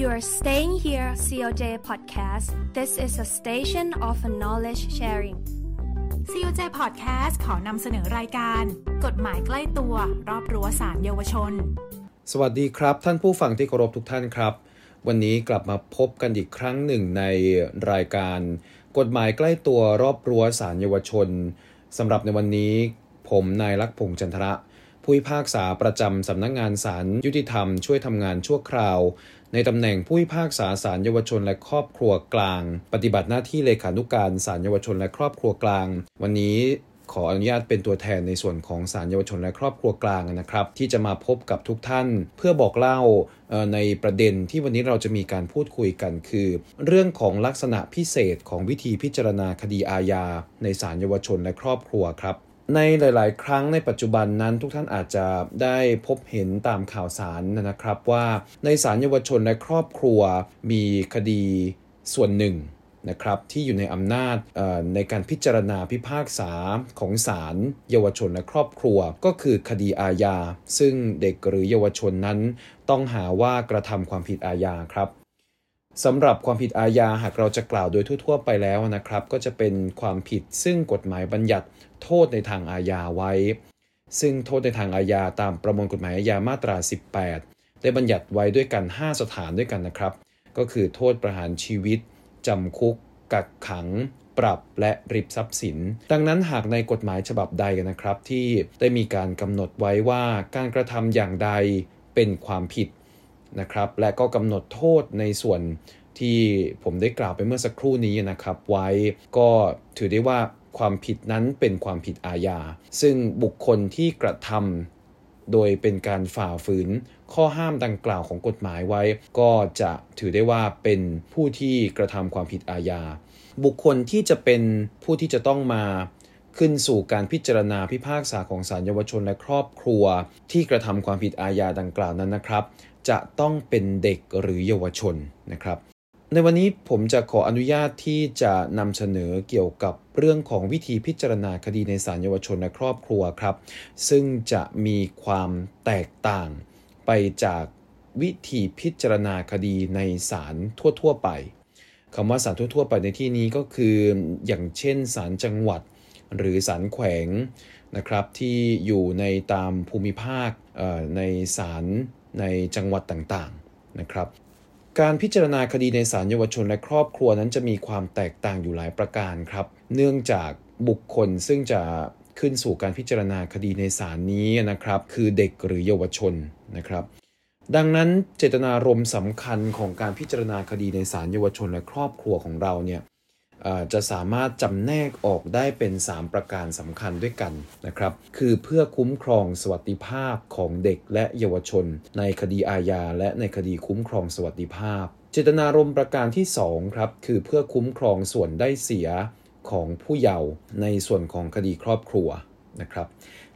You are staying here COJ Podcast This is a station of knowledge sharing COJ Podcast ขอนำเสนอรายการ กฎหมายใกล้ตัวรอบรั้วสารเยาวชน สวัสดีครับ ท่านผู้ฟังที่เคารพทุกท่านครับ วันนี้กลับมาพบกันอีกครั้งหนึ่งในรายการ กฎหมายใกล้ตัวรอบรั้วสารเยาวชนสำหรับในวันนี้ ผมนายลักพงษ์จันทระผู้พิพากษาประจำสำนักงงานศาลยุติธรรมช่วยทำงานชั่วคราว ในตำแหน่งผู้พิพากษาศาลเยาวชนและครอบครัวกลาง ปฏิบัติหน้าที่เลขานุการศาลเยาวชนและครอบครัวกลาง วันนี้ขออนุญาตเป็นตัวแทนในส่วนของศาลเยาวชนและครอบครัวกลางนะครับ ที่จะมาพบกับทุกท่านเพื่อบอกเล่าในประเด็นที่วันนี้เราจะมีการพูดคุยกันคือ เรื่องของลักษณะพิเศษของวิธีพิจารณาคดีอาญาในศาลเยาวชนและครอบครัวครับ ในหลาย ๆ ครั้งในปัจจุบันนั้นทุกท่านอาจจะได้พบเห็นตามข่าวสารนะครับว่าในศาลเยาวชนและครอบครัวมีคดีส่วนหนึ่งนะครับที่อยู่ในอำนาจในการพิจารณาพิพากษาของศาลเยาวชนและครอบครัว ก็คือคดีอาญา ซึ่งเด็กหรือเยาวชนนั้น ต้องหาว่ากระทำความผิดอาญาครับสำหรับความผิดอาญาหากเราจะกล่าวโดยทั่ว ๆ ไปแล้วนะครับ ก็จะเป็นความผิดซึ่งกฎหมายบัญญัติ โทษในทางอาญาไว้ ซึ่งโทษในทางอาญาตามประมวลกฎหมายอาญามาตรา 18 ได้บัญญัติไว้ด้วยกัน 5 สถานด้วยกันนะครับ ก็คือโทษประหารชีวิต จำคุก กักขัง ปรับและริบทรัพย์สิน ดังนั้นหากในกฎหมายฉบับใดนะครับ ที่ได้มีการกำหนดไว้ว่าการกระทำอย่างใดเป็นความผิดนะครับ และก็กำหนดโทษในส่วนที่ผมได้กล่าวไปเมื่อสักครู่นี้นะครับ ไว้ก็ถือได้ว่า ความผิดนั้นเป็นความผิดอาญา ซึ่งบุคคลที่กระทำโดยเป็นการฝ่าฝืน ข้อห้ามดังกล่าวของกฎหมายไว้ ก็จะถือได้ว่าเป็นผู้ที่กระทำความผิดอาญา บุคคลที่จะเป็นผู้ที่จะต้องมาขึ้นสู่การพิจารณาพิพากษาของศาลเยาวชนและครอบครัว ที่กระทำความผิดอาญาดังกล่าวนั้นนะครับ จะต้องเป็นเด็กหรือเยาวชนนะครับ ในวันนี้ผมจะขออนุญาตที่จะนำเสนอเกี่ยวกับเรื่องของวิธีพิจารณาคดีในศาลเยาวชนและครอบครัวครับ ซึ่งจะมีความแตกต่างไปจากวิธีพิจารณาคดีในศาลทั่ว ๆ ไปคำว่าศาลทั่ว ๆ ไปในที่นี้ก็คืออย่างเช่นศาลจังหวัด หรือศาลแขวงนะครับที่อยู่ในตามภูมิภาคในศาลในจังหวัดต่างๆนะครับ การพิจารณาคดีในศาลเยาวชนและครอบครัวนั้นจะมีความแตกต่างอยู่หลายประการครับ เนื่องจากบุคคลซึ่งจะขึ้นสู่การพิจารณาคดีในศาลนี้นะครับ คือเด็กหรือเยาวชนนะครับ ดังนั้นเจตนารมณ์สำคัญของการพิจารณาคดีในศาลเยาวชนและครอบครัวของเราเนี่ย จะสามารถจำแนกออกได้เป็น 3 ประการสำคัญด้วยกันนะครับ คือเพื่อคุ้มครองสวัสดิภาพของเด็กและเยาวชน ในคดีอาญาและในคดีคุ้มครองสวัสดิภาพ เจตนารมณ์ประการที่2ครับคือเพื่อคุ้มครองส่วนได้เสียของผู้เยาว์ในส่วนของคดีครอบครัวนะครับ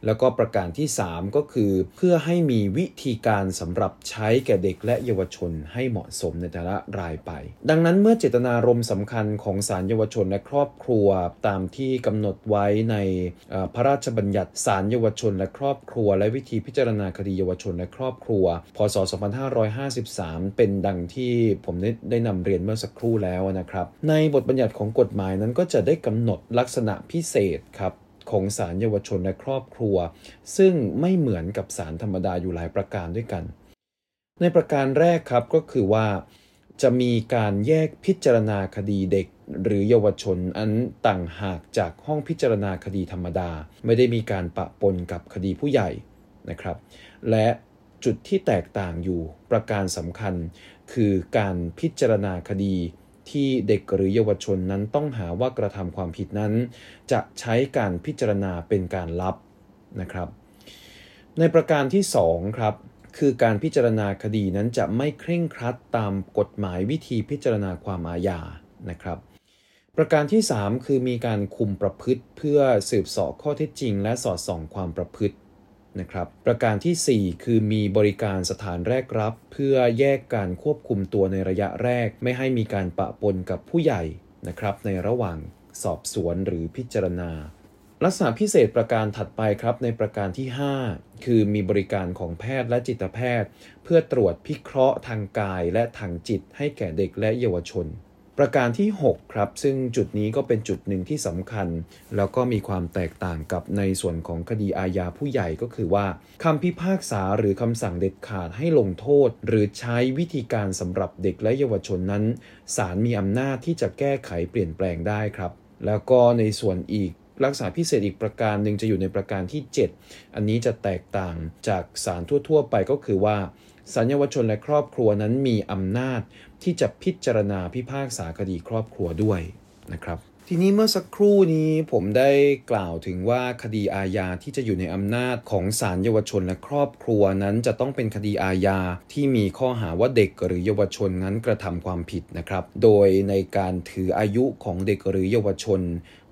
แล้วก็ประการที่ 3 ก็คือเพื่อให้มีวิธีการสำหรับใช้แก่เด็กและเยาวชนให้เหมาะสมในแต่ละรายไป ดังนั้นเมื่อเจตนารมณ์สำคัญของศาลเยาวชนและครอบครัวตามที่กำหนดไว้ในพระราชบัญญัติศาลเยาวชนและครอบครัว และวิธีพิจารณาคดีเยาวชนและครอบครัว พศ 2553 เป็นดังที่ผมได้ได้นำเรียนเมื่อสักครู่แล้วนะครับ ในบทบัญญัติของกฎหมายนั้นก็จะได้กำหนดลักษณะพิเศษครับ ของศาลเยาวชนและครอบครัว ซึ่งไม่เหมือนกับศาลธรรมดาอยู่หลายประการด้วยกัน ในประการแรกครับก็คือว่าจะมีการแยกพิจารณาคดีเด็ก หรือเยาวชนอันต่างหากจากห้องพิจารณาคดีธรรมดา ไม่ได้มีการปะปนกับคดีผู้ใหญ่นะครับ และจุดที่แตกต่างอยู่ประการสำคัญ คือการพิจารณาคดี ที่เด็กหรือเยาวชนนั้นต้องหาว่ากระทำความผิดนั้น จะใช้การพิจารณาเป็นการลับนะครับ ในประการที่ 2 ครับ คือการพิจารณาคดีนั้นจะไม่เคร่งครัดตามกฎหมายวิธีพิจารณาความอาญานะครับ ประการที่ 3 คือมีการคุมประพฤติเพื่อสืบสอบข้อเท็จจริง และสอดส่องความประพฤติ นะครับ ประการที่ 4 คือมีบริการสถานแรกรับ เพื่อแยกการควบคุมตัวในระยะแรก ไม่ให้มีการปะปนกับผู้ใหญ่นะครับ ในระหว่างสอบสวนหรือพิจารณา ลักษณะพิเศษประการถัดไปครับในประการที่ 5 คือมีบริการของแพทย์และจิตแพทย์ เพื่อตรวจพิเคราะห์ทางกายและทางจิตให้แก่เด็กและเยาวชน ประการที่ 6 ครับ ซึ่งจุดนี้ก็เป็นจุดหนึ่งที่สำคัญ แล้วก็มีความแตกต่างกับในส่วนของคดีอาญาผู้ใหญ่ก็คือว่าคำพิพากษาหรือคำสั่งเด็ดขาดให้ลงโทษ หรือใช้วิธีการสำหรับเด็กและเยาวชนนั้นศาลมีอำนาจที่จะแก้ไขเปลี่ยนแปลงได้ครับ แล้วก็ในส่วนอีกลักษณะพิเศษอีกประการหนึ่งจะอยู่ในประการที่ 7 อันนี้จะแตกต่างจากศาลทั่ว ๆ ไปก็คือว่า ศาลเยาวชนและครอบครัวนั้นมีอำนาจที่จะพิจารณาพิพากษาคดีครอบครัวด้วยนะครับ ทีนี้เมื่อสักครู่นี้ผมได้กล่าวถึงว่าคดีอาญาที่จะอยู่ในอำนาจของศาลเยาวชนและครอบครัวนั้นจะต้องเป็นคดีอาญาที่มีข้อหาว่าเด็กหรือเยาวชนนั้นกระทำความผิดนะครับ โดยในการถืออายุของเด็กหรือเยาวชน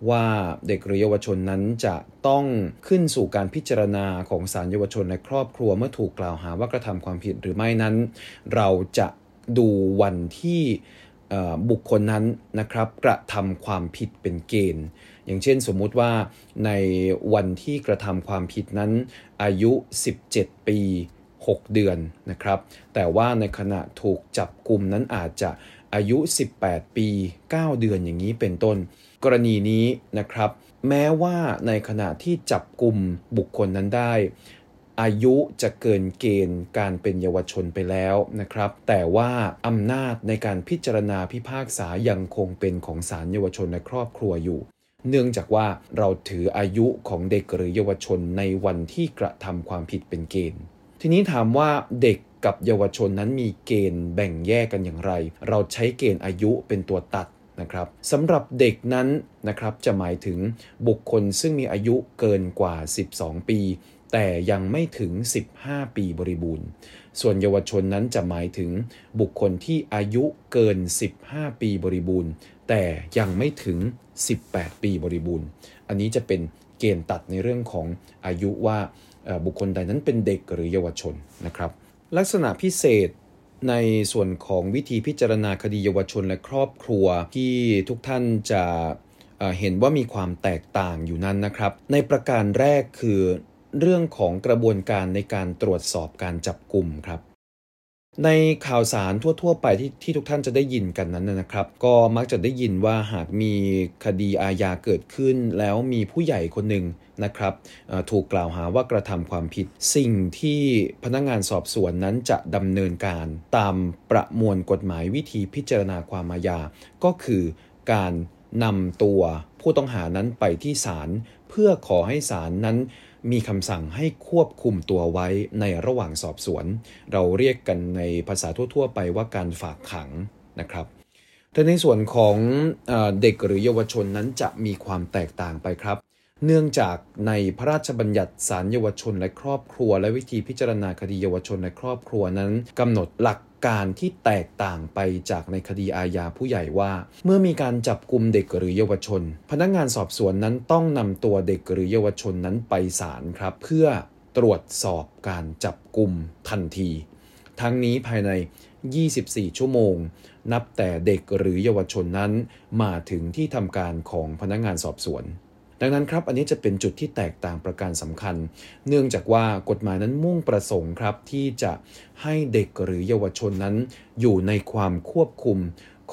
ว่าเด็กหรือเยาวชนนั้นจะต้องขึ้นสู่การพิจารณาของศาลเยาวชนและครอบครัวเมื่อถูกกล่าวหาว่ากระทำความผิดหรือไม่นั้น เราจะดูวันที่ บุคคลนั้นนะครับกระทำความผิดเป็นเกณฑ์ อย่างเช่นสมมุติว่าในวันที่กระทำความผิดนั้นอายุ 17 ปี 6 เดือนนะครับ แต่ว่าในขณะถูกจับกลุ่มนั้นอาจจะอายุ 18 ปี 9 เดือนอย่างนี้เป็นต้น กรณีนี้นะครับ แม้ว่าในขณะที่จับกลุ่มบุคคลนั้นได้ อายุจะเกินเกณฑ์การเป็นเยาวชนไปแล้วนะครับ แต่ว่าอำนาจในการพิจารณาพิพากษายังคงเป็นของศาลเยาวชนและครอบครัวอยู่ เนื่องจากว่าเราถืออายุของเด็กหรือเยาวชนในวันที่กระทำความผิดเป็นเกณฑ์ ทีนี้ถามว่าเด็กกับเยาวชนนั้นมีเกณฑ์แบ่งแยกกันอย่างไร เราใช้เกณฑ์อายุเป็นตัวตัดนะครับสำหรับเด็กนั้นนะครับจะหมายถึงบุคคลซึ่งมีอายุเกินกว่า 12 ปี แต่ยังไม่ถึง 15 ปีบริบูรณ์ ส่วนเยาวชนนั้นจะหมายถึงบุคคลที่อายุเกิน 15 ปีบริบูรณ์ แต่ยังไม่ถึง 18 ปีบริบูรณ์ อันนี้จะเป็นเกณฑ์ตัดในเรื่องของอายุว่าบุคคลใดนั้นเป็นเด็กหรือเยาวชนนะครับ ลักษณะพิเศษในส่วนของวิธีพิจารณาคดีเยาวชนและครอบครัวที่ทุกท่านจะเห็นว่ามีความแตกต่างอยู่นั้นนะครับ ในประการแรกคือ เรื่องของกระบวนการในการตรวจสอบการจับกลุ่มครับ ในข่าวสารทั่ว ๆ ไปที่ที่ทุกท่านจะได้ยินกันนั้นนะครับ ก็มักจะได้ยินว่าหากมีคดีอาญาเกิดขึ้น แล้วมีผู้ใหญ่คนหนึ่งนะครับถูกกล่าวหาว่ากระทำความผิด สิ่งที่พนักงงานสอบสวนนั้นจะดำเนินการตามประมวลกฎหมายวิธีพิจารณาความอาญา ก็คือการนำตัวผู้ต้องหานั้นไปที่ศาลเพื่อขอให้ศาลนั้น มีคำสั่งให้ควบคุมตัวไว้ในระหว่างสอบสวน เราเรียกกันในภาษาทั่ว ๆ ไปว่าการฝากขังนะครับ แต่ในส่วนของเด็กหรือเยาวชนนั้นจะมีความแตกต่างไปครับ เนื่องจากในพระราชบัญญัติสารเยาวชนและครอบครัว และวิธีพิจารณาคดีเยาวชนและครอบครัวนั้นกำหนดหลัก การที่แตกต่างไปจากในคดีอาญาผู้ใหญ่ว่า เมื่อมีการจับกลุ่มเด็กหรือเยาวชน พนักงานสอบสวนนั้นต้องนำตัวเด็กหรือเยาวชนนั้นไปศาลครับ เพื่อตรวจสอบการจับกลุ่มทันที ทั้งนี้ภายใน 24 ชั่วโมง นับแต่เด็กหรือเยาวชนนั้นมาถึงที่ทำการของพนักงานสอบสวน ดังนั้นครับอันนี้จะเป็นจุดที่แตกต่างประการสำคัญ เนื่องจากว่ากฎหมายนั้นมุ่งประสงค์ครับที่จะให้เด็กหรือเยาวชนนั้น อยู่ในความควบคุม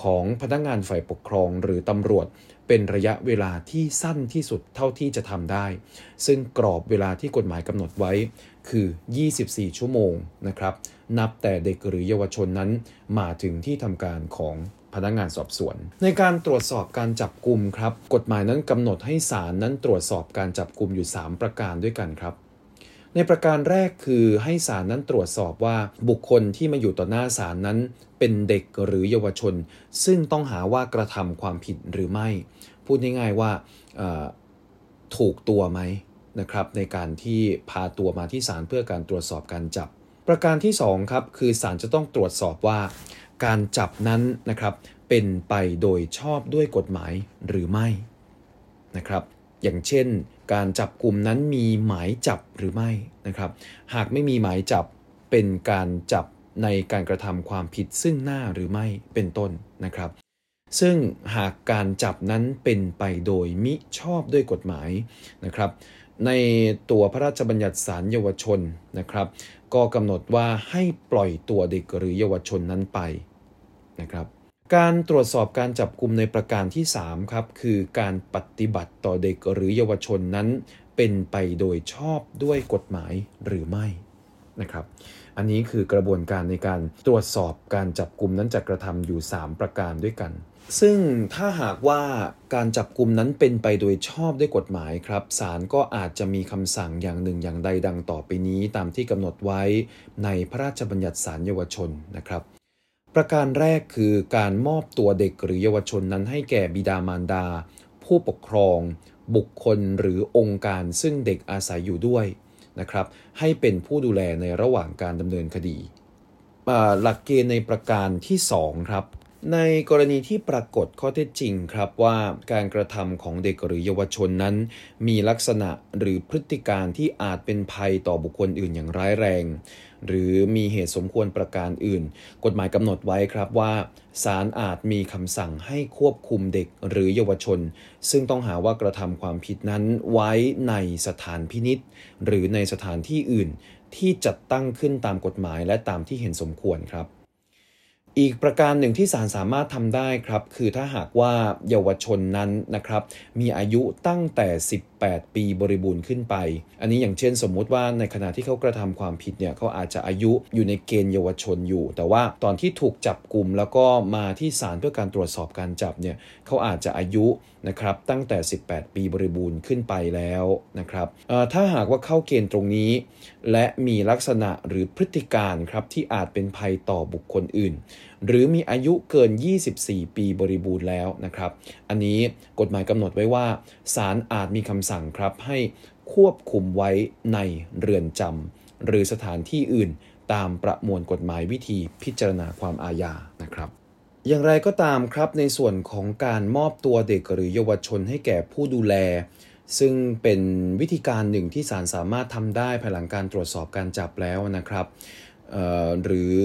ของพนักงานฝ่ายปกครองหรือตำรวจเป็นระยะเวลาที่สั้นที่สุดเท่าที่จะทำได้ ซึ่งกรอบเวลาที่กฎหมายกำหนดไว้คือ 24 ชั่วโมงนะครับ นับแต่เด็กหรือเยาวชนนั้นมาถึงที่ทำการของ พนักงานสอบสวน ในการตรวจสอบการจับกลุ่มครับ กฎหมายนั้นกำหนดให้ศาลนั้นตรวจสอบการจับกลุ่มอยู่ 3 ประการด้วยกันครับ ในประการแรกคือให้ศาลนั้นตรวจสอบว่าบุคคลที่มาอยู่ต่อหน้าศาลนั้น เป็นเด็กหรือเยาวชน ซึ่งต้องหาว่ากระทำความผิดหรือไม่ พูดง่ายๆว่าถูกตัวไหมนะครับในการที่พาตัวมาที่ศาลเพื่อการตรวจสอบการจับ ประการที่2ครับคือศาลจะต้องตรวจสอบว่า การจับนั้นนะครับเป็นไปโดยชอบด้วยกฎหมายหรือไม่นะครับ อย่างเช่น การจับกลุ่มนั้นมีหมายจับหรือไม่นะครับ หากไม่มีหมายจับเป็นการจับในการกระทำความผิดซึ่งหน้าหรือไม่เป็นต้นนะครับ ซึ่งหากการจับนั้นเป็นไปโดยมิชอบด้วยกฎหมายนะครับ ในตัวพระราชบัญญัติศาลเยาวชนนะครับ ก็กำหนดว่าให้ปล่อยตัวเด็กหรือเยาวชนนั้นไปนะครับการตรวจสอบการจับกลุ่มในประการที่ 3 ครับ คือการปฏิบัติต่อเด็กหรือเยาวชนนั้น เป็นไปโดยชอบด้วยกฎหมายหรือไม่นะครับ อันนี้คือกระบวนการในการตรวจสอบการจับกลุ่มนั้นจะกระทำอยู่ 3 ประการด้วยกัน ซึ่งถ้าหากว่าการจับกลุ่มนั้นเป็นไปโดยชอบด้วยกฎหมายครับศาลก็อาจจะมีคำสั่งอย่างหนึ่งอย่างใดดังต่อไปนี้ ตามที่กำหนดไว้ในพระราชบัญญัติศาลเยาวชนนะครับ ประการแรกคือการมอบตัวเด็กหรือเยาวชนนั้นให้แก่บิดามารดา ผู้ปกครอง บุคคลหรือองค์การซึ่งเด็กอาศัยอยู่ด้วยนะครับ ให้เป็นผู้ดูแลในระหว่างการดำเนินคดีหลักเกณฑ์ในประการที่ 2 ครับ ในกรณีที่ปรากฏข้อเท็จจริงครับว่าการกระทำของเด็กหรือเยาวชนนั้น มีลักษณะหรือพฤติการที่อาจเป็นภัยต่อบุคคลอื่นอย่างร้ายแรง หรือมีเหตุสมควรประการอื่น กฎหมายกำหนดไว้ครับว่าศาลอาจมีคำสั่งให้ควบคุมเด็กหรือเยาวชน ซึ่งต้องหาว่ากระทำความผิดนั้นไว้ในสถานพินิษหรือในสถานที่อื่น ที่จัดตั้งขึ้นตามกฎหมายและตามที่เห็นสมควรครับ อีกประการหนึ่งที่ศาลสามารถทำได้ครับ คือถ้าหากว่าเยาวชนนั้นนะครับ มีอายุตั้งแต่ 18 ปีบริบูรณ์ขึ้นไป อันนี้อย่างเช่นสมมุติว่าในขณะที่เขากระทำความผิดเนี่ยเขาอาจจะอายุอยู่ในเกณฑ์เยาวชนอยู่ แต่ว่าตอนที่ถูกจับกลุ่มแล้วก็มาที่ศาลเพื่อการตรวจสอบการจับเนี่ยเขาอาจจะอายุนะครับตั้งแต่ 18 ปีบริบูรณ์ขึ้นไปแล้วนะครับถ้าหากว่าเข้าเกณฑ์ตรงนี้ และมีลักษณะหรือพฤติการครับที่อาจเป็นภัยต่อบุคคลอื่น หรือมีอายุเกิน 24 ปีบริบูรณ์แล้วนะครับ อันนี้กฎหมายกำหนดไว้ว่าศาลอาจมีคำสั่งครับให้ควบคุมไว้ในเรือนจำหรือสถานที่อื่นตามประมวลกฎหมายวิธีพิจารณาความอาญานะครับ อย่างไรก็ตามครับในส่วนของการมอบตัวเด็กหรือเยาวชนให้แก่ผู้ดูแล ซึ่งเป็นวิธีการหนึ่งที่ศาลสามารถทำได้ภายหลังการตรวจสอบการจับแล้วนะครับหรือ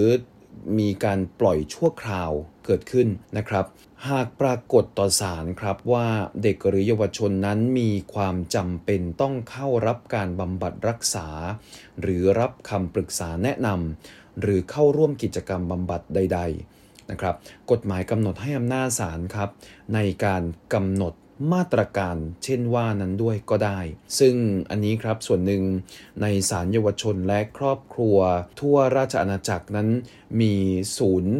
มีการปล่อยชั่วคราวเกิดขึ้นนะครับ หากปรากฏต่อศาลครับว่าเด็กหรือเยาวชนนั้นมีความจำเป็นต้องเข้ารับการบำบัดรักษา หรือรับคำปรึกษาแนะนำหรือเข้าร่วมกิจกรรมบำบัดใด ๆ นะครับ กฎหมายกำหนดให้อำนาจศาลครับ ในการกำหนดมาตรการเช่นว่านั้นด้วยก็ได้ ซึ่งอันนี้ครับส่วนหนึ่งในศาลเยาวชนและครอบครัว ทั่วราชอาณาจักรนั้นมีศูนย์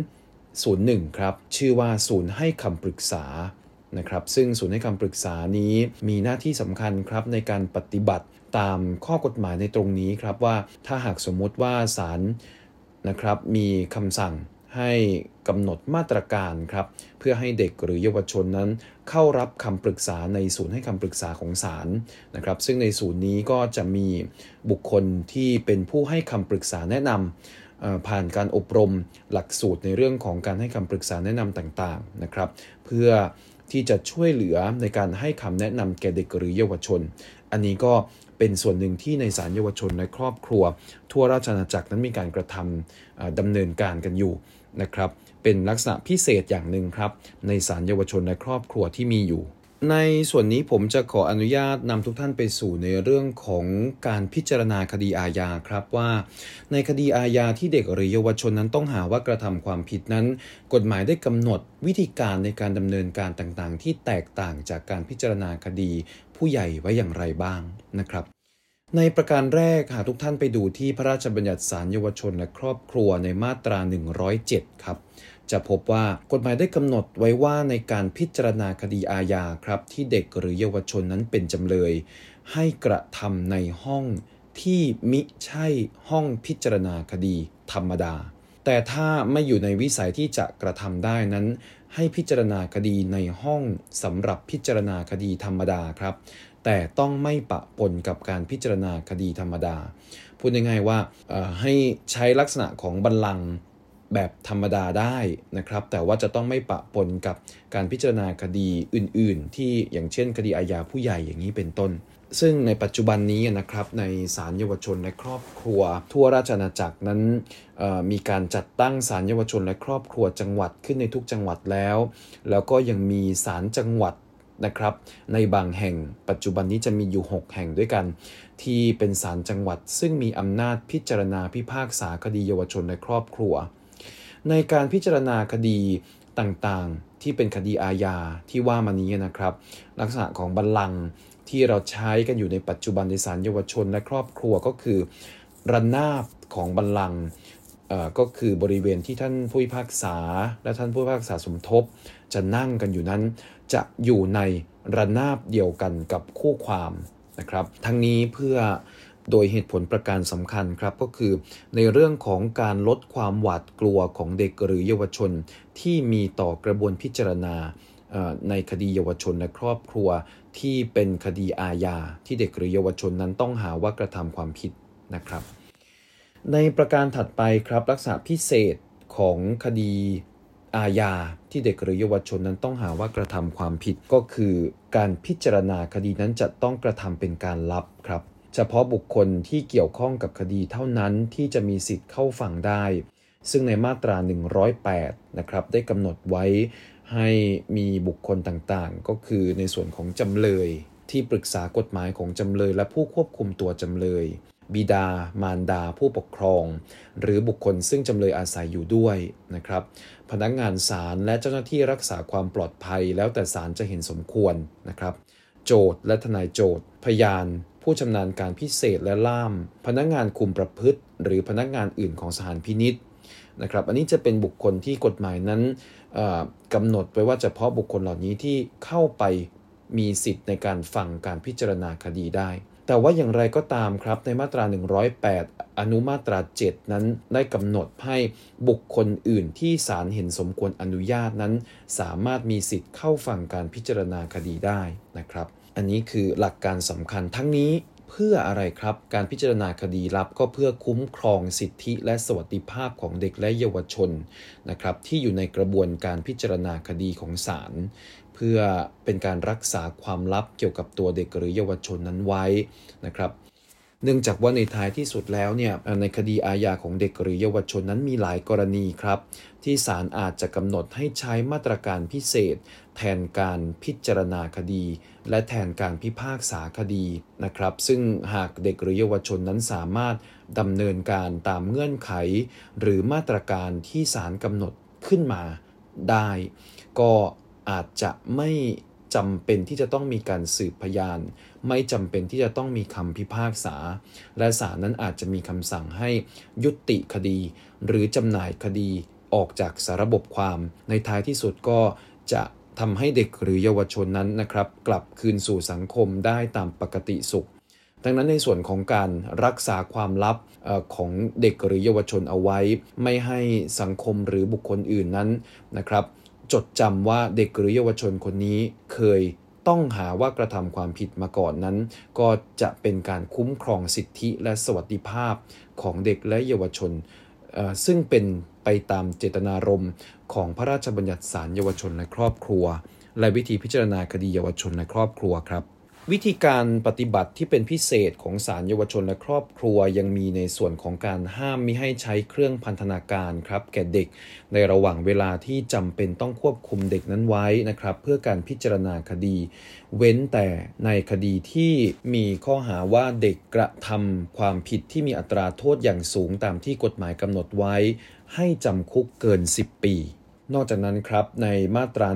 ศูนย์หนึ่งครับ ชื่อว่าศูนย์ให้คำปรึกษานะครับ ซึ่งศูนย์ให้คำปรึกษานี้มีหน้าที่สำคัญครับในการปฏิบัติตามข้อกฎหมายในตรงนี้ครับว่าถ้าหากสมมติว่าศาลนะครับมีคำสั่ง ให้กำหนดมาตรการครับเพื่อให้เด็กหรือเยาวชนนั้นเข้ารับคำปรึกษาในศูนย์ให้คำปรึกษาของศาลนะครับ ซึ่งในศูนย์นี้ก็จะมีบุคคลที่เป็นผู้ให้คำปรึกษาแนะนำผ่านการอบรมหลักสูตรในเรื่องของการให้คำปรึกษาแนะนำต่างๆนะครับ เพื่อที่จะช่วยเหลือในการให้คำแนะนำแก่เด็กหรือเยาวชน อันนี้ก็เป็นส่วนหนึ่งที่ในศาลเยาวชนและครอบครัว ทั่วราชอาณาจักรนั้นมีการกระทำดำเนินการกันอยู่ นะครับเป็นลักษณะพิเศษอย่างหนึ่งครับ ในศาลเยาวชนและครอบครัวที่มีอยู่ ในส่วนนี้ผมจะขออนุญาตนำทุกท่านไปสู่ในเรื่องของการพิจารณาคดีอาญาครับว่า ในคดีอาญาที่เด็กหรือเยาวชนนั้นต้องหาว่ากระทำความผิดนั้น กฎหมายได้กำหนดวิธีการในการดำเนินการต่างๆ ที่แตกต่างจากการพิจารณาคดีผู้ใหญ่ไว้อย่างไรบ้างนะครับ ในประการแรกหากทุกท่านไปดูที่พระราชบัญญัติศาลเยาวชนและครอบครัวในมาตรา 107 ครับ จะพบว่ากฎหมายได้กำหนดไว้ว่าในการพิจารณาคดีอาญาครับ ที่เด็กหรือเยาวชนนั้นเป็นจำเลย ให้กระทำในห้องที่มิใช่ห้องพิจารณาคดีธรรมดา แต่ถ้าไม่อยู่ในวิสัยที่จะกระทำได้นั้น ให้พิจารณาคดีในห้องสำหรับพิจารณาคดีธรรมดาครับ แต่ต้องไม่ปะปนกับการพิจารณาคดีธรรมดา พูดง่ายๆว่าให้ใช้ลักษณะของบัลลังก์แบบธรรมดาได้นะครับ แต่ว่าจะต้องไม่ปะปนกับการพิจารณาคดีอื่น ๆ ที่อย่างเช่น คดีอาญาผู้ใหญ่อย่างนี้เป็นต้น ซึ่งในปัจจุบันนี้นะครับในศาลเยาวชนและครอบครัว ทั่วราชอาณาจักรนั้นมีการจัดตั้งศาลเยาวชนและครอบครัวจังหวัดขึ้นในทุกจังหวัดแล้ว แล้วก็ยังมีศาลจังหวัด นะครับ ในบางแห่งปัจจุบันนี้จะมีอยู่ 6 แห่งด้วยกัน ที่เป็นศาลจังหวัด ซึ่งมีอำนาจพิจารณาพิพากษาคดีเยาวชนและครอบครัว ในการพิจารณาคดีต่างๆ ที่เป็นคดีอาญาที่ว่ามานี้นะครับ ลักษณะของบัลลังก์ที่เราใช้กันอยู่ในปัจจุบันในศาลเยาวชนและครอบครัวก็คือระนาบของบัลลังก์ก็คือบริเวณที่ท่านผู้พิพากษา และท่านผู้พิพากษาสมทบ จะนั่งกันอยู่นั้น จะอยู่ในระนาบเดียวกันกับคู่ความนะครับ ทั้งนี้เพื่อโดยเหตุผลประการสำคัญครับก็คือ ในเรื่องของการลดความหวาดกลัวของเด็กหรือเยาวชนที่มีต่อกระบวนพิจารณาในคดีเยาวชนและครอบครัวที่เป็นคดีอาญาที่เด็กหรือเยาวชนนั้นต้องหาว่ากระทำความผิดนะครับ ในประการถัดไปครับลักษณะพิเศษของคดี อาญาที่เด็กหรือเยาวชนนั้นต้องหาว่ากระทำความผิดก็คือการพิจารณาคดีนั้นจะต้องกระทำเป็นการลับครับ เฉพาะบุคคลที่เกี่ยวข้องกับคดีเท่านั้นที่จะมีสิทธิ์เข้าฟังได้ ซึ่งในมาตรา 108 นะครับ ได้กำหนดไว้ให้มีบุคคลต่างๆ ก็คือในส่วนของจำเลยที่ปรึกษากฎหมายของจำเลยและผู้ควบคุมตัวจำเลย บิดา มารดา ผู้ปกครอง หรือบุคคลซึ่งจำเลยอาศัยอยู่ด้วยนะครับ พนักงานศาลและเจ้าหน้าที่รักษาความปลอดภัย แล้วแต่ศาลจะเห็นสมควรนะครับ โจทและทนายโจทพยาน ผู้ชำนาญการพิเศษและล่าม พนักงานคุมประพฤติ หรือพนักงานอื่นของสถานพินิษนะครับ อันนี้จะเป็นบุคคลที่กฎหมายนั้นกำหนดไว้ว่าเฉพาะบุคคลเหล่านี้ที่เข้าไปมีสิทธิ์ในการฟังการพิจารณาคดีได้ แต่ว่าอย่างไรก็ตามครับในมาตรา 108 อนุมาตรา 7 นั้นได้กำหนดให้บุคคลอื่นที่ศาลเห็นสมควรอนุญาตนั้น สามารถมีสิทธิ์เข้าฟังการพิจารณาคดีได้นะครับ อันนี้คือหลักการสำคัญทั้งนี้เพื่ออะไรครับ การพิจารณาคดีลับก็เพื่อคุ้มครองสิทธิและสวัสดิภาพของเด็กและเยาวชนนะครับที่อยู่ในกระบวนการพิจารณาคดีของศาล พื่อเป็นการรักษาความลับเกี่ยวกับตัวเด็กหรือเยาวชนนั้นไว้นะครับเนื่องจากว่าในท้ายที่สุดแล้วเนี่ยในคดีอาญาของเด็กหรือเยาวชนนั้นมีหลายกรณีครับ ที่ศาลอาจจะกำหนดให้ใช้มาตรการพิเศษ แทนการพิจารณาคดี และแทนการพิพากษาคดีนะครับ ซึ่งหากเด็กหรือเยาวชนนั้นสามารถดำเนินการตามเงื่อนไข หรือมาตรการที่ศาลกำหนดขึ้นมาได้ ก็ อาจจะไม่จำเป็นที่จะต้องมีการสืบพยาน ไม่จำเป็นที่จะต้องมีคำพิพากษา และศาลนั้นอาจจะมีคำสั่งให้ยุติคดี หรือจำหน่ายคดีออกจากสารบบความ ในท้ายที่สุดก็จะทำให้เด็กหรือเยาวชนนั้นนะครับ กลับคืนสู่สังคมได้ตามปกติสุข ดังนั้นในส่วนของการรักษาความลับของเด็กหรือเยาวชนเอาไว้ ไม่ให้สังคมหรือบุคคลอื่นนั้นนะครับ จดจำว่าเด็กหรือเยาวชนคนนี้เคยต้องหาว่ากระทำความผิดมาก่อนนั้น ก็จะเป็นการคุ้มครองสิทธิและสวัสดิภาพของเด็กและเยาวชน ซึ่งเป็นไปตามเจตนารมณ์ของพระราชบัญญัติสารเยาวชนและครอบครัว และวิธีพิจารณาคดีเยาวชนและครอบครัวครับ วิธีการปฏิบัติที่เป็นพิเศษของศาลเยาวชนและครอบครัวยังมีในส่วนของการห้ามมิให้ใช้เครื่องพันธนาการครับแก่เด็ก ในระหว่างเวลาที่จำเป็นต้องควบคุมเด็กนั้นไว้นะครับ เพื่อการพิจารณาคดี เว้นแต่ในคดีที่มีข้อหาว่าเด็กกระทำความผิดที่มีอัตราโทษอย่างสูงตามที่กฎหมายกำหนดไว้ ให้จำคุกเกิน 10 ปี นอกจากนั้นครับในมาตรา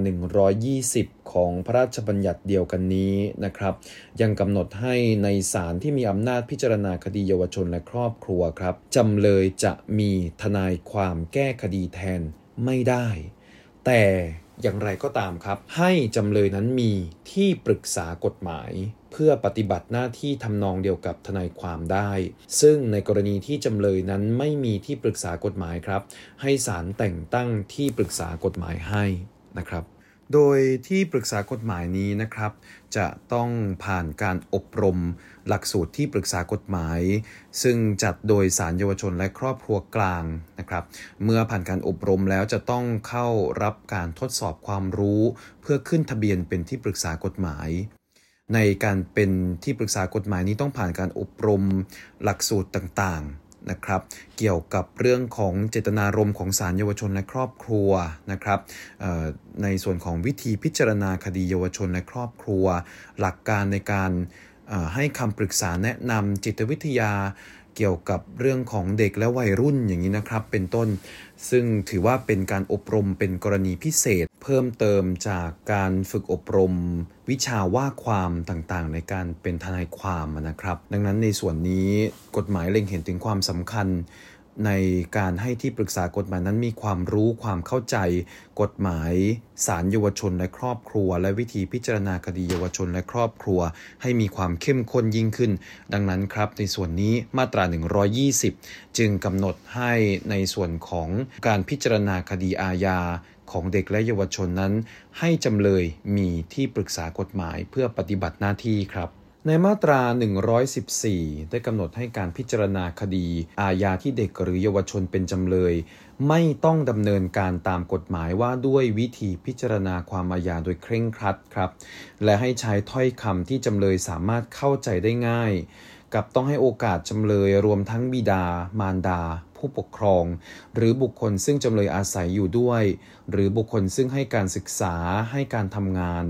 120 ของพระราชบัญญัติเดียวกันนี้นะครับ ยังกำหนดให้ในศาลที่มีอำนาจพิจารณาคดีเยาวชนและครอบครัวครับจำเลยจะมีทนายความแก้คดีแทนไม่ได้ แต่ อย่างไรก็ตามครับ ให้จำเลยนั้นมีที่ปรึกษากฎหมาย เพื่อปฏิบัติหน้าที่ทำนองเดียวกับทนายความได้ ซึ่งในกรณีที่จำเลยนั้นไม่มีที่ปรึกษากฎหมายครับ ให้ศาลแต่งตั้งที่ปรึกษากฎหมายให้นะครับ โดยที่ปรึกษากฎหมายนี้นะครับ จะต้องผ่านการอบรมหลักสูตรที่ปรึกษากฎหมาย ซึ่งจัดโดยสารเยาวชนและครอบครัวกลางนะครับ เมื่อผ่านการอบรมแล้วจะต้องเข้ารับการทดสอบความรู้ เพื่อขึ้นทะเบียนเป็นที่ปรึกษากฎหมาย ในการเป็นที่ปรึกษากฎหมายนี้ต้องผ่านการอบรมหลักสูตรต่างๆ นะครับ เกี่ยวกับเรื่องของเจตนารมณ์ของศาลเยาวชนและครอบครัวนะครับในส่วนของวิธีพิจารณาคดีเยาวชนและครอบครัว หลักการในการให้คำปรึกษาแนะนำจิตวิทยาเกี่ยวกับเรื่องของเด็กและวัยรุ่นอย่างนี้นะครับ เป็นต้น ซึ่งถือว่าเป็นการอบรมเป็นกรณีพิเศษ เพิ่มเติมจากการฝึกอบรม วิชาว่าความต่างๆ ในการเป็นทนายความนะครับ ดังนั้นในส่วนนี้กฎหมายเล็งเห็นถึงความสำคัญ ในการให้ที่ปรึกษากฎหมายนั้นมีความรู้ความเข้าใจ กฎหมายศาลเยาวชนและครอบครัว และวิธีพิจารณาคดีเยาวชนและครอบครัว ให้มีความเข้มข้นยิ่งขึ้น ดังนั้นครับ ในส่วนนี้มาตรา 120 จึงกำหนดให้ในส่วนของการพิจารณาคดีอาญาของเด็กและเยาวชนนั้น ให้จำเลยมีที่ปรึกษากฎหมายเพื่อปฏิบัติหน้าที่ครับ ในมาตรา 114 ได้กำหนดให้การพิจารณาคดี อาญาที่เด็กหรือเยาวชนเป็นจำเลย ไม่ต้องดำเนินการตามกฎหมายว่าด้วยวิธีพิจารณาความอาญาโดยเคร่งครัดครับ และให้ใช้ถ้อยคำที่จำเลยสามารถเข้าใจได้ง่าย กับต้องให้โอกาสจำเลยรวมทั้งบิดา มารดา ผู้ปกครอง หรือบุคคลซึ่งจำเลยอาศัยอยู่ด้วย หรือบุคคลซึ่งให้การศึกษาให้การทำงาน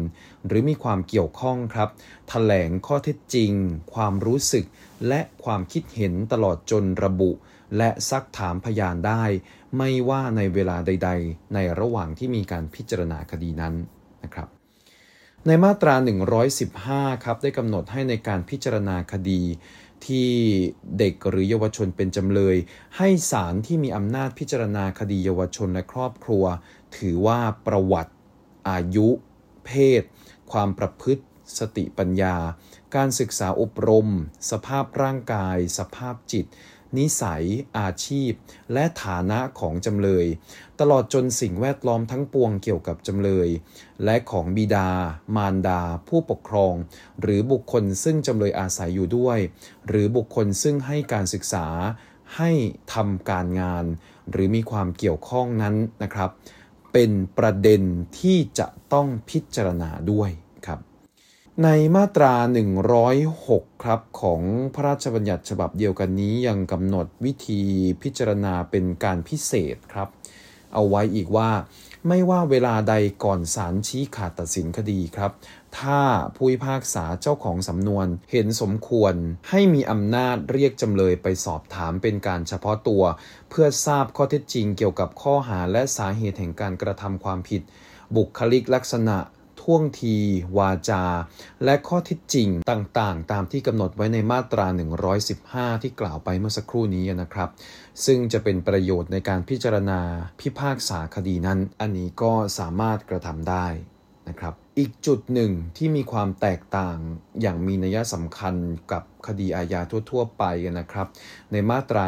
หรือมีความเกี่ยวข้องครับถแถลงข้อเท็จจริง ความรู้สึก และความคิดเห็นตลอดจนระบุ และซักถามพยานได้ ไม่ว่าในเวลาใด ๆ ในระหว่างที่มีการพิจารณาคดีนั้นนะครับในมาตรา 115 ครับ ได้กำหนดให้ในการพิจารณาคดี ที่เด็กหรือเยาวชนเป็นจำเลย ให้ศาลที่มีอำนาจพิจารณาคดีเยาวชนและครอบครัว ถือว่าประวัติ อายุ เพศ ความประพฤติ สติปัญญา การศึกษาอบรม สภาพร่างกาย สภาพจิต นิสัย อาชีพ และฐานะของจำเลย ตลอดจนสิ่งแวดล้อมทั้งปวงเกี่ยวกับจำเลย และของบิดา มารดา ผู้ปกครอง หรือบุคคลซึ่งจำเลยอาศัยอยู่ด้วย หรือบุคคลซึ่งให้การศึกษา ให้ทำการงาน หรือมีความเกี่ยวข้องนั้นนะครับ เป็นประเด็นที่จะต้องพิจารณาด้วย ในมาตรา 106 ครับ ของพระราชบัญญัติฉบับเดียวกันนี้ยังกำหนดวิธีพิจารณาเป็นการพิเศษครับ เอาไว้อีกว่า ไม่ว่าเวลาใดก่อนศาลชี้ขาดตัดสินคดีครับ ถ้าผู้พิพากษาเจ้าของสำนวนเห็นสมควรให้มีอำนาจเรียกจำเลยไปสอบถามเป็นการเฉพาะตัว เพื่อทราบข้อเท็จจริงเกี่ยวกับข้อหาและสาเหตุแห่งการกระทำความผิด บุคลิกลักษณะ ท่วงที วาจา และข้อที่จริงต่างๆ ตามที่กำหนดไว้ในมาตรา 115 ที่กล่าวไปเมื่อสักครู่นี้นะครับ ซึ่งจะเป็นประโยชน์ในการพิจารณาพิพากษาคดีนั้น อันนี้ก็สามารถกระทำได้นะครับ อีกจุดหนึ่งที่มีความแตกต่างอย่างมีนัยสำคัญกับคดีอาญาทั่ว ๆ ไปนะครับ ในมาตรา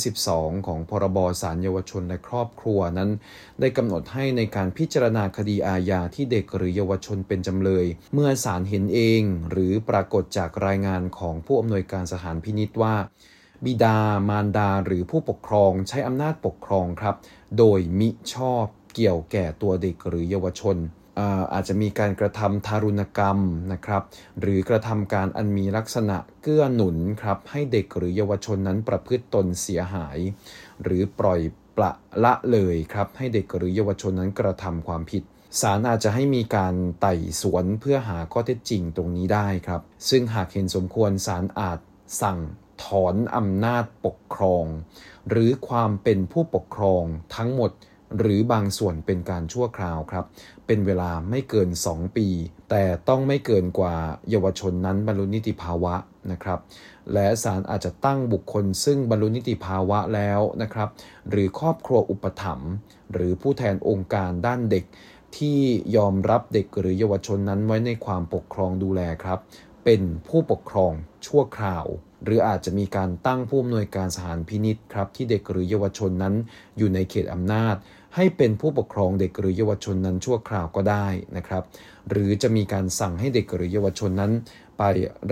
112 ของพรบสารเยาวชนและครอบครัวนั้น ได้กำหนดให้ในการพิจารณาคดีอาญาที่เด็กหรือเยาวชนเป็นจำเลย เมื่อศาลเห็นเอง หรือปรากฏจากรายงานของผู้อำนวยการสถานพินิษว่า บิดา มารดา หรือผู้ปกครองใช้อำนาจปกครองครับ โดยมิชอบเกี่ยวแก่ตัวเด็กหรือเยาวชน อาจจะมีการกระทำทารุณกรรมนะครับ หรือกระทำการอันมีลักษณะเกื้อหนุนครับ ให้เด็กหรือเยาวชนนั้นประพฤติตนเสียหาย หรือปล่อยปละละเลยครับ ให้เด็กหรือเยาวชนนั้นกระทำความผิดศาลอาจจะให้มีการไต่สวนเพื่อหาข้อเท็จจริงตรงนี้ได้ครับ ซึ่งหากเห็นสมควรศาลอาจสั่งถอนอำนาจปกครอง หรือความเป็นผู้ปกครองทั้งหมด หรือบางส่วนเป็นการชั่วคราวครับ เป็นเวลาไม่เกิน 2 ปี แต่ต้องไม่เกินกว่าเยาวชนนั้นบรรลุนิติภาวะนะครับ และศาลอาจจะตั้งบุคคลซึ่งบรรลุนิติภาวะแล้วนะครับ หรือครอบครัวอุปถัมภ์หรือผู้แทนองค์การด้านเด็ก ที่ยอมรับเด็กหรือเยาวชนนั้นไว้ในความปกครองดูแลครับ เป็นผู้ปกครองชั่วคราวหรืออาจจะมีการตั้งผู้อำนวยการสถานพินิษครับที่เด็กหรือเยาวชนนั้นอยู่ในเขตอำนาจ ให้เป็นผู้ปกครองเด็กหรือเยาวชนนั้นชั่วคราวก็ได้นะครับ หรือจะมีการสั่งให้เด็กหรือเยาวชนนั้น ไป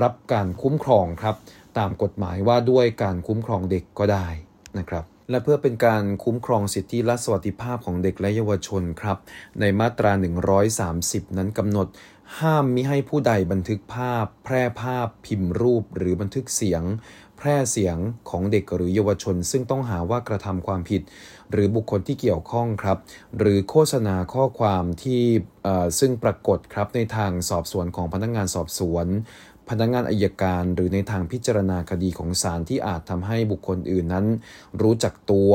รับการคุ้มครองครับ ตามกฎหมายว่าด้วยการคุ้มครองเด็กก็ได้นะครับและเพื่อเป็นการคุ้มครองสิทธิและสวัสดิภาพของเด็กและเยาวชนครับ ในมาตรา 130 นั้นกำหนด ห้ามมิให้ผู้ใดบันทึกภาพ แพร่ภาพ พิมพ์รูป หรือบันทึกเสียง แพร่เสียงของเด็กหรือเยาวชน ซึ่งต้องหาว่ากระทำความผิด หรือบุคคลที่เกี่ยวข้องครับ หรือโฆษณาข้อความที่ซึ่งปรากฏครับในทางสอบสวนของพนักงงานสอบสวน พนักงานอายการหรือในทางพิจารณาคดีของศาลที่อาจทำให้บุคคลอื่นนั้น รู้จักตัว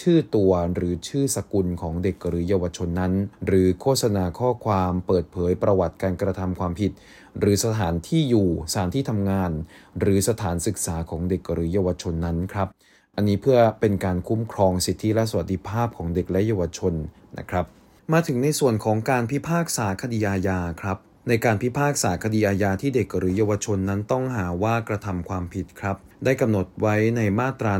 ชื่อตัวหรือชื่อสกุลของเด็กหรือเยาวชนนั้น หรือโฆษณาข้อความเปิดเผยประวัติการกระทำความผิด หรือสถานที่อยู่สถานที่ทำงาน หรือสถานศึกษาของเด็กหรือเยาวชนนั้นครับอันนี้เพื่อเป็นการคุ้มครองสิทธิและสวัสดิภาพของเด็กและเยาวชนนะครับ มาถึงในส่วนของการพิพากษาคดีอาญาครับ ในการพิพากษาคดีอาญาที่เด็กหรือเยาวชนนั้นต้องหาว่ากระทำความผิดครับ ได้กำหนดไว้ในมาตรา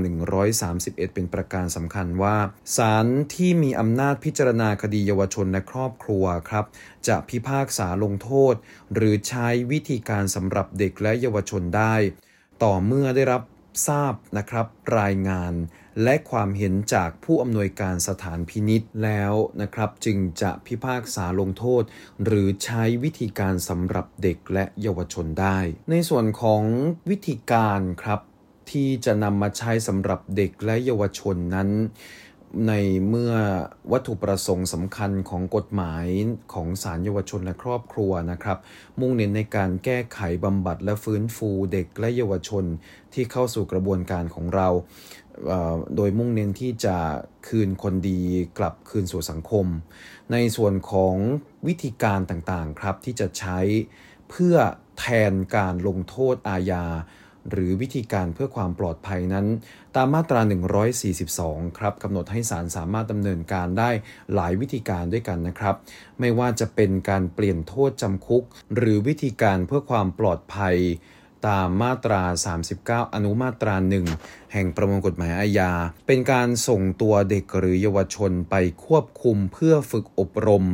131 เป็นประการสำคัญว่าศาลที่มีอำนาจพิจารณาคดีเยาวชนและครอบครัวครับ จะพิพากษาลงโทษ หรือใช้วิธีการสำหรับเด็กและเยาวชนได้ ต่อเมื่อได้รับ ทราบนะครับรายงานและความเห็นจากผู้อำนวยการสถานพินิษแล้วนะครับจึงจะพิพากษาลงโทษ หรือใช้วิธีการสำหรับเด็กและเยาวชนได้ ในส่วนของวิธีการครับที่จะนำมาใช้สำหรับเด็กและเยาวชนนั้น ในเมื่อวัตถุประสงค์สำคัญของกฎหมายของศาลเยาวชนและครอบครัวนะครับ มุ่งเน้นในการแก้ไขบำบัดและฟื้นฟูเด็กและเยาวชนที่เข้าสู่กระบวนการของเรา โดยมุ่งเน้นที่จะคืนคนดีกลับคืนสู่สังคม ในส่วนของวิธีการต่างๆครับที่จะใช้เพื่อแทนการลงโทษอาญาหรือวิธีการเพื่อความปลอดภัยนั้น ตามมาตรา 142 ครับกำหนดให้ศาลสามารถดำเนินการได้หลายวิธีการด้วยกันนะครับ ไม่ว่าจะเป็นการเปลี่ยนโทษจำคุก หรือวิธีการเพื่อความปลอดภัยตามมาตรา 39 อนุมาตราหนึ่งแห่งประมวลกฎหมายอาญา เป็นการส่งตัวเด็กหรือเยาวชนไปควบคุมเพื่อฝึกอบรม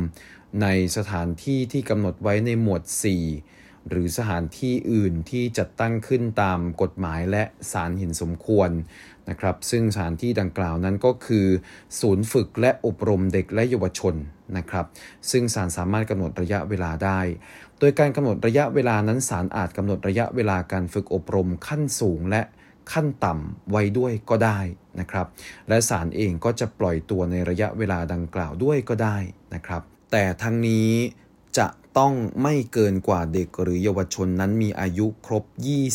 ในสถานที่ที่กำหนดไว้ในหมวด 4 หรือสถานที่อื่นที่จัดตั้งขึ้นตามกฎหมายและศาลเห็นสมควร นะครับซึ่งสถานที่ดังกล่าวนั้นก็คือ ศูนย์ฝึกและอบรมเด็กและเยาวชนนะครับซึ่งศาลสามารถกำหนดระยะเวลาได้ โดยการกำหนดระยะเวลานั้นศาลอาจกำหนดระยะเวลาการฝึกอบรมขั้นสูงและขั้นต่ำไว้ด้วยก็ได้นะครับและศาลเองก็จะปล่อยตัวในระยะเวลาดังกล่าวด้วยก็ได้นะครับแต่ทั้งนี้จะ ต้องไม่เกินกว่าเด็กหรือเยาวชนนั้นมีอายุครบ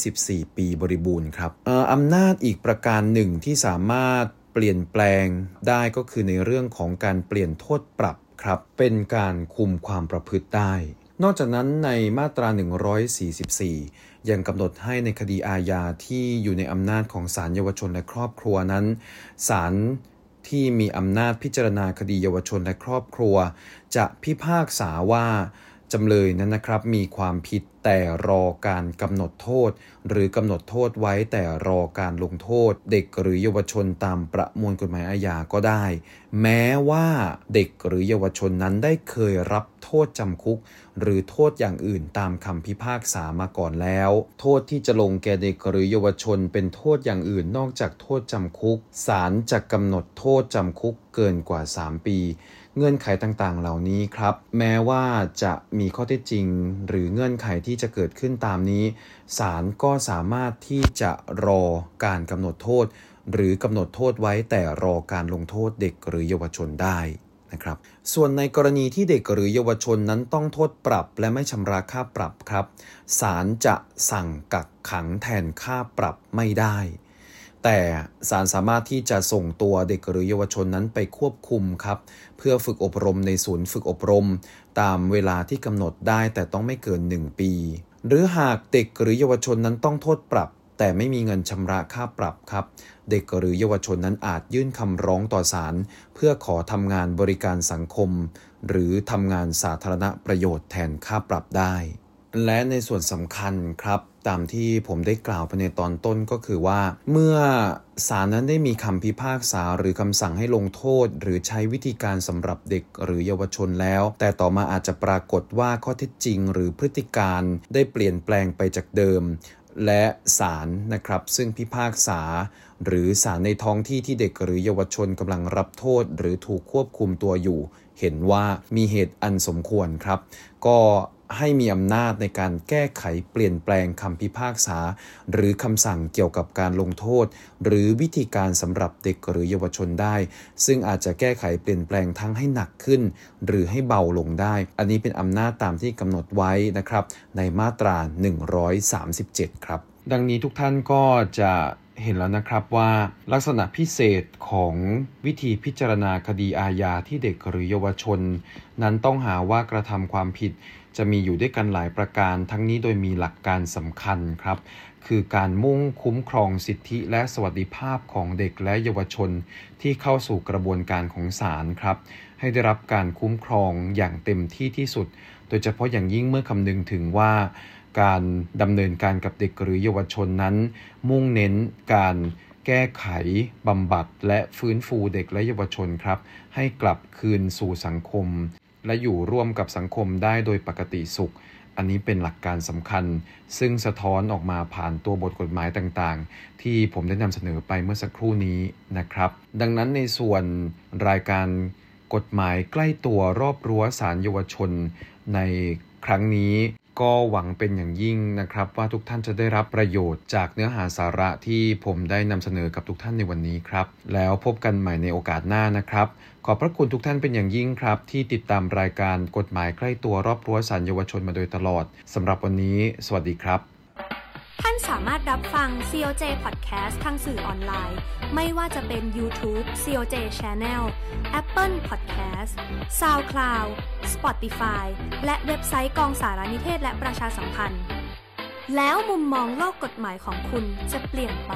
24 ปีบริบูรณ์ครับอำนาจอีกประการหนึ่งที่สามารถเปลี่ยนแปลงได้ก็คือในเรื่องของการเปลี่ยนโทษปรับครับ เป็นการคุมความประพฤติได้ นอกจากนั้นในมาตรา 144 ยังกำหนดให้ในคดีอาญาที่อยู่ในอำนาจของศาลเยาวชนและครอบครัวนั้นศาลที่มีอำนาจพิจารณาคดีเยาวชนและครอบครัว จะพิพากษาว่า จำเลยนั้นนะครับมีความผิดแต่รอการกำหนดโทษ หรือกำหนดโทษไว้แต่รอการลงโทษ เด็กหรือเยาวชนตามประมวลกฎหมายอาญาก็ได้ แม้ว่าเด็กหรือเยาวชนนั้นได้เคยรับโทษจำคุก หรือโทษอย่างอื่นตามคำพิพากษามาก่อนแล้ว โทษที่จะลงแก่เด็กหรือเยาวชนเป็นโทษอย่างอื่นนอกจากโทษจำคุกศาลจะกำหนดโทษจำคุกเกินกว่า 3 ปี เงื่อนไขต่างๆ เหล่านี้ครับ แม้ว่าจะมีข้อเท็จจริง หรือเงื่อนไขที่จะเกิดขึ้นตามนี้ศาลก็สามารถที่จะรอการกำหนดโทษ หรือกำหนดโทษไว้แต่รอการลงโทษเด็กหรือเยาวชนได้นะครับ ส่วนในกรณีที่เด็กหรือเยาวชนนั้นต้องโทษปรับ และไม่ชำระค่าปรับครับศาลจะสั่งกักขังแทนค่าปรับไม่ได้ แต่ศาลสามารถที่จะส่งตัวเด็กหรือเยาวชนนั้นไปควบคุมครับ เพื่อฝึกอบรมในศูนย์ฝึกอบรม ตามเวลาที่กำหนดได้แต่ต้องไม่เกิน 1 ปี หรือหากเด็กหรือเยาวชนนั้นต้องโทษปรับ แต่ไม่มีเงินชำระค่าปรับครับ เด็กหรือเยาวชนนั้นอาจยื่นคำร้องต่อศาลเพื่อขอทำงานบริการสังคม หรือทำงานสาธารณประโยชน์แทนค่าปรับได้ และในส่วนสำคัญครับ ตามที่ผมได้กล่าวไปในตอนต้นก็คือว่า เมื่อศาลนั้นได้มีคำพิพากษาหรือคำสั่งให้ลงโทษ หรือใช้วิธีการสำหรับเด็กหรือเยาวชนแล้ว แต่ต่อมาอาจจะปรากฏว่าข้อเท็จจริง หรือพฤติการได้เปลี่ยนแปลงไปจากเดิม และศาลนะครับ ซึ่งพิพากษา หรือศาลในท้องที่ที่เด็กหรือเยาวชนกำลังรับโทษ หรือถูกควบคุมตัวอยู่ เห็นว่ามีเหตุอันสมควรครับ ก็ ให้มีอำนาจในการแก้ไขเปลี่ยนแปลงคำพิพากษา หรือคำสั่งเกี่ยวกับการลงโทษ หรือวิธีการสำหรับเด็กหรือเยาวชนได้ ซึ่งอาจจะแก้ไขเปลี่ยนแปลงทั้งให้หนักขึ้น หรือให้เบาลงได้ อันนี้เป็นอำนาจตามที่กำหนดไว้นะครับ ในมาตรา 137 ครับ ดังนี้ทุกท่านก็จะเห็นแล้วนะครับว่าลักษณะพิเศษของวิธีพิจารณาคดีอาญาที่เด็กหรือเยาวชน นั้นต้องหาว่ากระทำความผิด จะมีอยู่ด้วยกันหลายประการ ทั้งนี้โดยมีหลักการสำคัญครับ คือการมุ่งคุ้มครองสิทธิและสวัสดิภาพของเด็กและเยาวชนที่เข้าสู่กระบวนการของศาลครับ ให้ได้รับการคุ้มครองอย่างเต็มที่ที่สุด โดยเฉพาะอย่างยิ่งเมื่อคำนึงถึงว่าการดำเนินการกับเด็กหรือเยาวชนนั้น มุ่งเน้นการแก้ไขบำบัดและฟื้นฟูเด็กและเยาวชนครับ ให้กลับคืนสู่สังคม และอยู่ร่วมกับสังคมได้โดยปกติสุข อันนี้เป็นหลักการสำคัญ ซึ่งสะท้อนออกมาผ่านตัวบทกฎหมายต่างๆ ที่ผมได้นำเสนอไปเมื่อสักครู่นี้นะครับ ดังนั้นในส่วนรายการกฎหมายใกล้ตัวรอบรั้วสารเยาวชน ในครั้งนี้ก็หวังเป็นอย่างยิ่งนะครับ ว่าทุกท่านจะได้รับประโยชน์จากเนื้อหาสาระที่ผมได้นำเสนอกับทุกท่านในวันนี้ครับ แล้วพบกันใหม่ในโอกาสหน้านะครับ ขอบพระคุณทุกท่านเป็นอย่างยิ่งครับ ที่ติดตามรายการกฎหมายใกล้ตัวรอบรั้วสารเยาวชนมาโดยตลอดสำหรับวันนี้ สวัสดีครับ ท่านสามารถรับฟัง COJ Podcast ทางสื่อออนไลน์ ไม่ว่าจะเป็น YouTube COJ Channel Apple Podcast SoundCloud Spotify และเว็บไซต์กองสารนิเทศและประชาสัมพันธ์ แล้วมุมมองโลกกฎหมายของคุณจะเปลี่ยนไป